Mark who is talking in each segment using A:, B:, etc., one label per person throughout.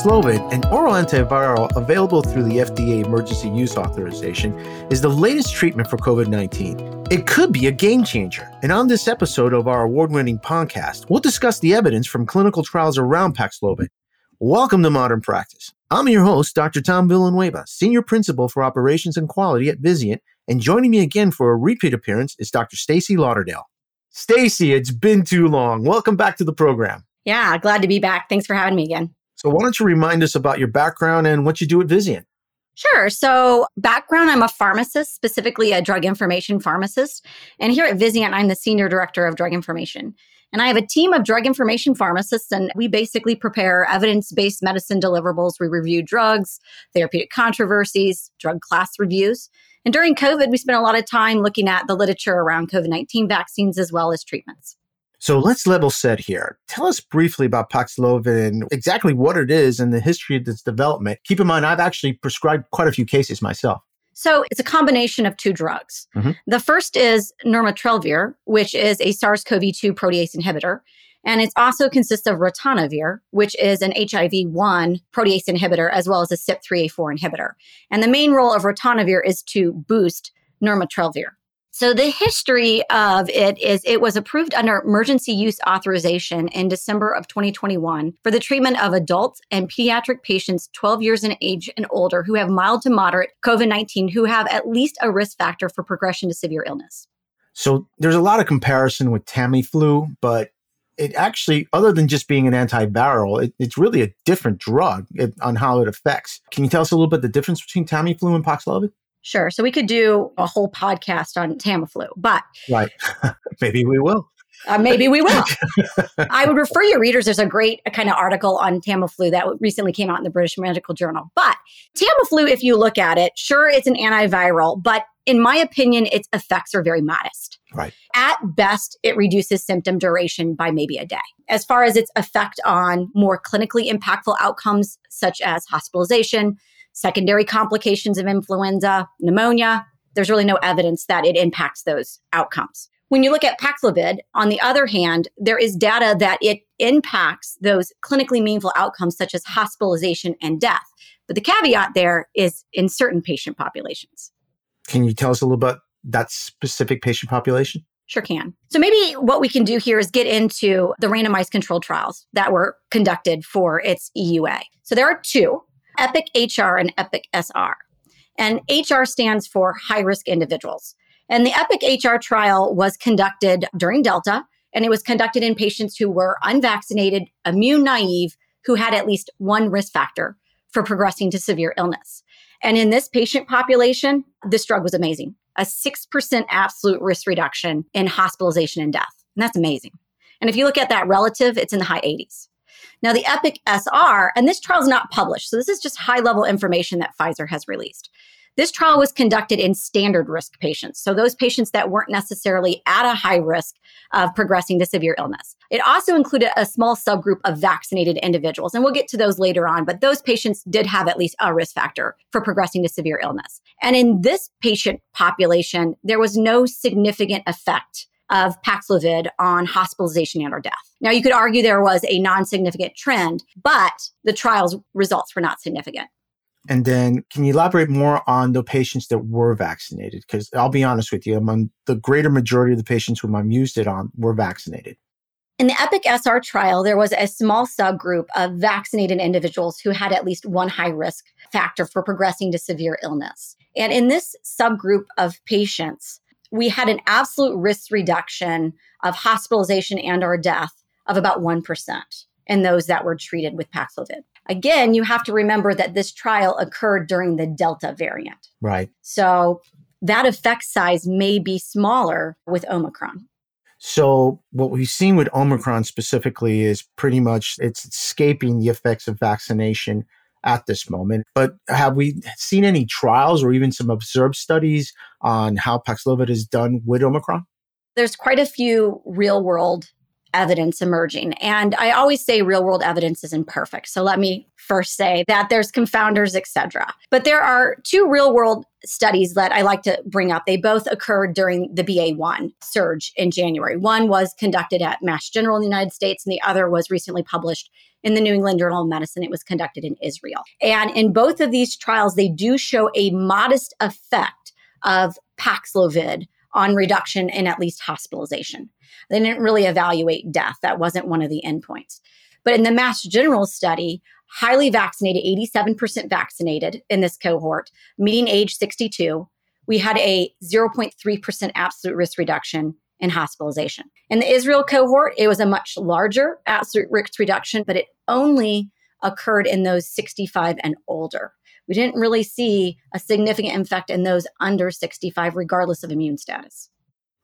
A: Paxlovid, an oral antiviral available through the FDA emergency use authorization, is the latest treatment for COVID 19. It could be a game changer. And on this episode of our award winning podcast, we'll discuss the evidence from clinical trials around Paxlovid. Welcome to Modern Practice. I'm your host, Dr. Tom Villanueva, Senior Principal for Operations and Quality at Vizient, and joining me again for a repeat appearance is Dr. Stacy Lauderdale. Stacy, it's been too long. Welcome back to the program.
B: Yeah, glad to be back. Thanks for having me again.
A: So, why don't you remind us about your background and what you do at Vizient?
B: Sure. So, background I'm a pharmacist, specifically a drug information pharmacist. And here at Vizient, I'm the senior director of drug information. And I have a team of drug information pharmacists, and we basically prepare evidence based medicine deliverables. We review drugs, therapeutic controversies, drug class reviews. And during COVID, we spent a lot of time looking at the literature around COVID 19 vaccines as well as treatments.
A: So let's level set here. Tell us briefly about Paxlovid and exactly what it is and the history of its development. Keep in mind, I've actually prescribed quite a few cases myself.
B: So it's a combination of two drugs. Mm-hmm. The first is nirmatrelvir, which is a SARS-CoV-2 protease inhibitor. And it also consists of ritonavir, which is an HIV-1 protease inhibitor, as well as a CYP3A4 inhibitor. And the main role of ritonavir is to boost nirmatrelvir. So the history of it is it was approved under emergency use authorization in December of 2021 for the treatment of adults and pediatric patients 12 years in age and older who have mild to moderate COVID-19 who have at least a risk factor for progression to severe illness.
A: So there's a lot of comparison with Tamiflu, but it actually, other than just being an antiviral, it, it's really a different drug on how it affects. Can you tell us a little bit the difference between Tamiflu and Paxlovid?
B: Sure. So we could do a whole podcast on Tamiflu, but
A: right, maybe we will.
B: Uh, maybe we will. I would refer your readers. There's a great kind of article on Tamiflu that recently came out in the British Medical Journal. But Tamiflu, if you look at it, sure, it's an antiviral, but in my opinion, its effects are very modest.
A: Right.
B: At best, it reduces symptom duration by maybe a day. As far as its effect on more clinically impactful outcomes, such as hospitalization, secondary complications of influenza, pneumonia. There's really no evidence that it impacts those outcomes. When you look at Paxlovid, on the other hand, there is data that it impacts those clinically meaningful outcomes such as hospitalization and death. But the caveat there is in certain patient populations.
A: Can you tell us a little about that specific patient population?
B: Sure can. So maybe what we can do here is get into the randomized controlled trials that were conducted for its EUA. So there are two. EPIC HR and EPIC SR. And HR stands for high risk individuals. And the EPIC HR trial was conducted during Delta, and it was conducted in patients who were unvaccinated, immune naive, who had at least one risk factor for progressing to severe illness. And in this patient population, this drug was amazing a 6% absolute risk reduction in hospitalization and death. And that's amazing. And if you look at that relative, it's in the high 80s. Now, the EPIC SR, and this trial is not published, so this is just high level information that Pfizer has released. This trial was conducted in standard risk patients, so those patients that weren't necessarily at a high risk of progressing to severe illness. It also included a small subgroup of vaccinated individuals, and we'll get to those later on, but those patients did have at least a risk factor for progressing to severe illness. And in this patient population, there was no significant effect of Paxlovid on hospitalization and or death. Now, you could argue there was a non significant trend, but the trial's results were not significant.
A: And then, can you elaborate more on the patients that were vaccinated? Because I'll be honest with you, among the greater majority of the patients whom I'm used it on were vaccinated.
B: In the EPIC SR trial, there was a small subgroup of vaccinated individuals who had at least one high risk factor for progressing to severe illness. And in this subgroup of patients, we had an absolute risk reduction of hospitalization and or death of about 1% in those that were treated with Paxlovid. Again, you have to remember that this trial occurred during the Delta variant.
A: Right.
B: So that effect size may be smaller with Omicron.
A: So what we've seen with Omicron specifically is pretty much it's escaping the effects of vaccination at this moment. But have we seen any trials or even some observed studies on how Paxlovid is done with Omicron?
B: There's quite a few real world evidence emerging. And I always say real world evidence is imperfect. So let me first say that there's confounders, etc. But there are two real world studies that I like to bring up. They both occurred during the BA1 surge in January. One was conducted at Mass General in the United States, and the other was recently published in the New England Journal of Medicine. It was conducted in Israel. And in both of these trials, they do show a modest effect of Paxlovid on reduction in at least hospitalization. They didn't really evaluate death. That wasn't one of the endpoints. But in the Mass General study, highly vaccinated, 87% vaccinated in this cohort, median age 62, we had a 0.3% absolute risk reduction in hospitalization. In the Israel cohort, it was a much larger absolute risk reduction, but it only occurred in those 65 and older. We didn't really see a significant effect in those under 65, regardless of immune status.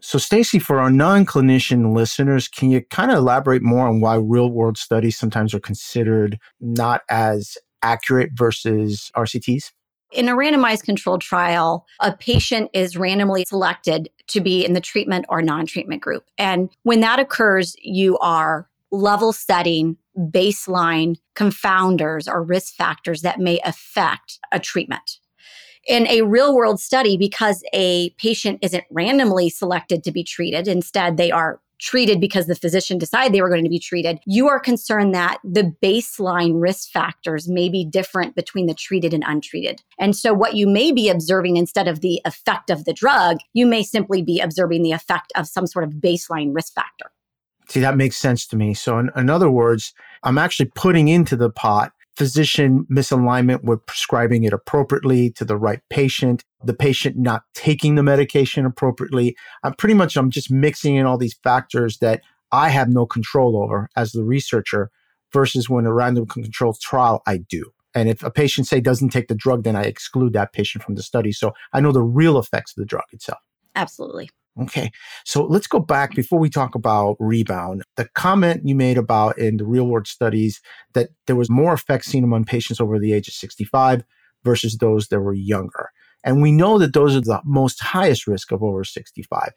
A: So, Stacy, for our non clinician listeners, can you kind of elaborate more on why real world studies sometimes are considered not as accurate versus RCTs?
B: In a randomized controlled trial, a patient is randomly selected to be in the treatment or non treatment group. And when that occurs, you are level setting baseline confounders or risk factors that may affect a treatment. In a real world study, because a patient isn't randomly selected to be treated, instead, they are treated because the physician decided they were going to be treated, you are concerned that the baseline risk factors may be different between the treated and untreated. And so, what you may be observing instead of the effect of the drug, you may simply be observing the effect of some sort of baseline risk factor.
A: See, that makes sense to me. So, in, in other words, I'm actually putting into the pot physician misalignment with prescribing it appropriately to the right patient, the patient not taking the medication appropriately. I'm pretty much I'm just mixing in all these factors that I have no control over as the researcher versus when a random controlled trial I do. And if a patient say doesn't take the drug, then I exclude that patient from the study. So I know the real effects of the drug itself.
B: Absolutely.
A: Okay. So let's go back before we talk about rebound. The comment you made about in the real world studies that there was more effect seen among patients over the age of 65 versus those that were younger. And we know that those are the most highest risk of over 65.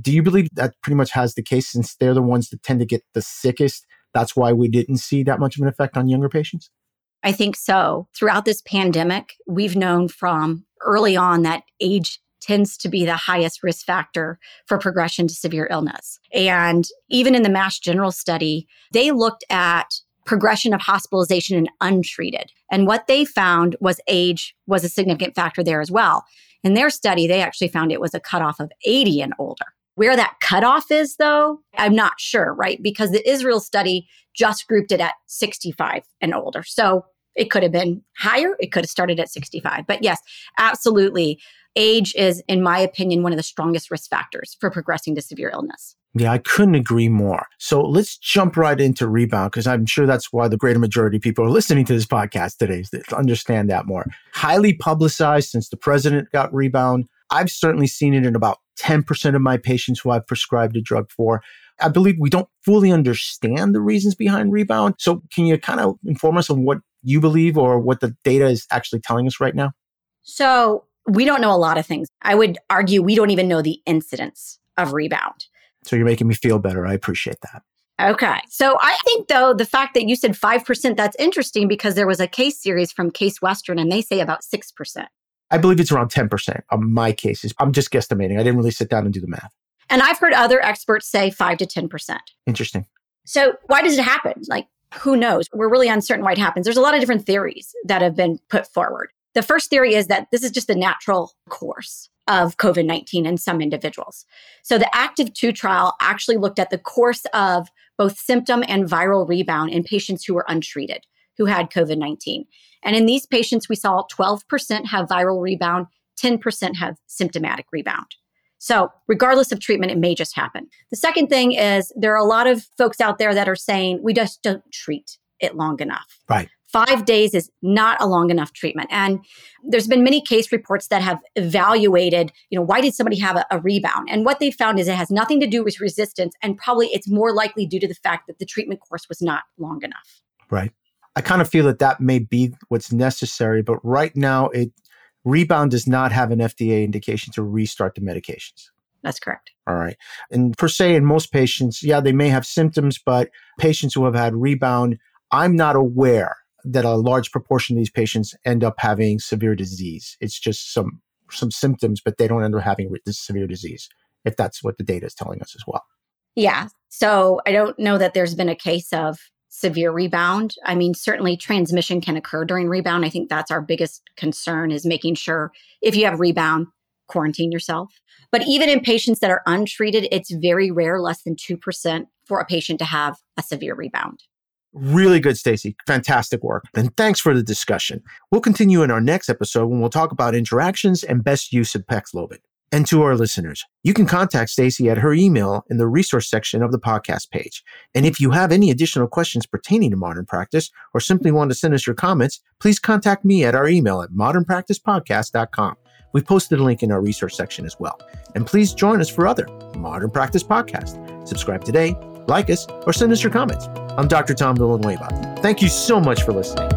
A: Do you believe that pretty much has the case since they're the ones that tend to get the sickest? That's why we didn't see that much of an effect on younger patients?
B: I think so. Throughout this pandemic, we've known from early on that age tends to be the highest risk factor for progression to severe illness. And even in the Mass General study, they looked at progression of hospitalization in untreated. And what they found was age was a significant factor there as well. In their study, they actually found it was a cutoff of 80 and older. Where that cutoff is, though, I'm not sure, right? Because the Israel study just grouped it at 65 and older. So it could have been higher. It could have started at 65. But yes, absolutely age is, in my opinion, one of the strongest risk factors for progressing to severe illness.
A: Yeah, I couldn't agree more. So let's jump right into rebound because I'm sure that's why the greater majority of people are listening to this podcast today to understand that more. Highly publicized since the president got rebound. I've certainly seen it in about 10% of my patients who I've prescribed a drug for. I believe we don't fully understand the reasons behind rebound. So can you kind of inform us on what you believe or what the data is actually telling us right now?
B: So we don't know a lot of things. I would argue we don't even know the incidence of rebound.
A: So you're making me feel better. I appreciate that.
B: Okay. So I think, though, the fact that you said 5%, that's interesting because there was a case series from Case Western and they say about 6%.
A: I believe it's around 10% of my cases. I'm just guesstimating. I didn't really sit down and do the math.
B: And I've heard other experts say 5 to 10%.
A: Interesting.
B: So why does it happen? Like, who knows? We're really uncertain why it happens. There's a lot of different theories that have been put forward. The first theory is that this is just the natural course of COVID 19 in some individuals. So the ACTIV 2 trial actually looked at the course of both symptom and viral rebound in patients who were untreated, who had COVID 19. And in these patients, we saw 12% have viral rebound, 10% have symptomatic rebound. So, regardless of treatment, it may just happen. The second thing is there are a lot of folks out there that are saying we just don't treat it long enough.
A: Right.
B: Five days is not a long enough treatment. And there's been many case reports that have evaluated, you know, why did somebody have a, a rebound? And what they found is it has nothing to do with resistance. And probably it's more likely due to the fact that the treatment course was not long enough.
A: Right. I kind of feel that that may be what's necessary, but right now it rebound does not have an FDA indication to restart the medications.
B: That's correct.
A: All right. And per se, in most patients, yeah, they may have symptoms, but patients who have had rebound, I'm not aware that a large proportion of these patients end up having severe disease. It's just some some symptoms, but they don't end up having this severe disease, if that's what the data is telling us as well.
B: Yeah. So I don't know that there's been a case of severe rebound. I mean, certainly transmission can occur during rebound. I think that's our biggest concern is making sure if you have rebound, quarantine yourself. But even in patients that are untreated, it's very rare, less than 2% for a patient to have a severe rebound.
A: Really good, Stacy. Fantastic work. And thanks for the discussion. We'll continue in our next episode when we'll talk about interactions and best use of Paxlovid. And to our listeners, you can contact Stacy at her email in the resource section of the podcast page. And if you have any additional questions pertaining to modern practice or simply want to send us your comments, please contact me at our email at modernpracticepodcast.com. We've posted a link in our resource section as well. And please join us for other Modern Practice podcasts. Subscribe today, like us, or send us your comments. I'm Dr. Tom Villanueva. Thank you so much for listening.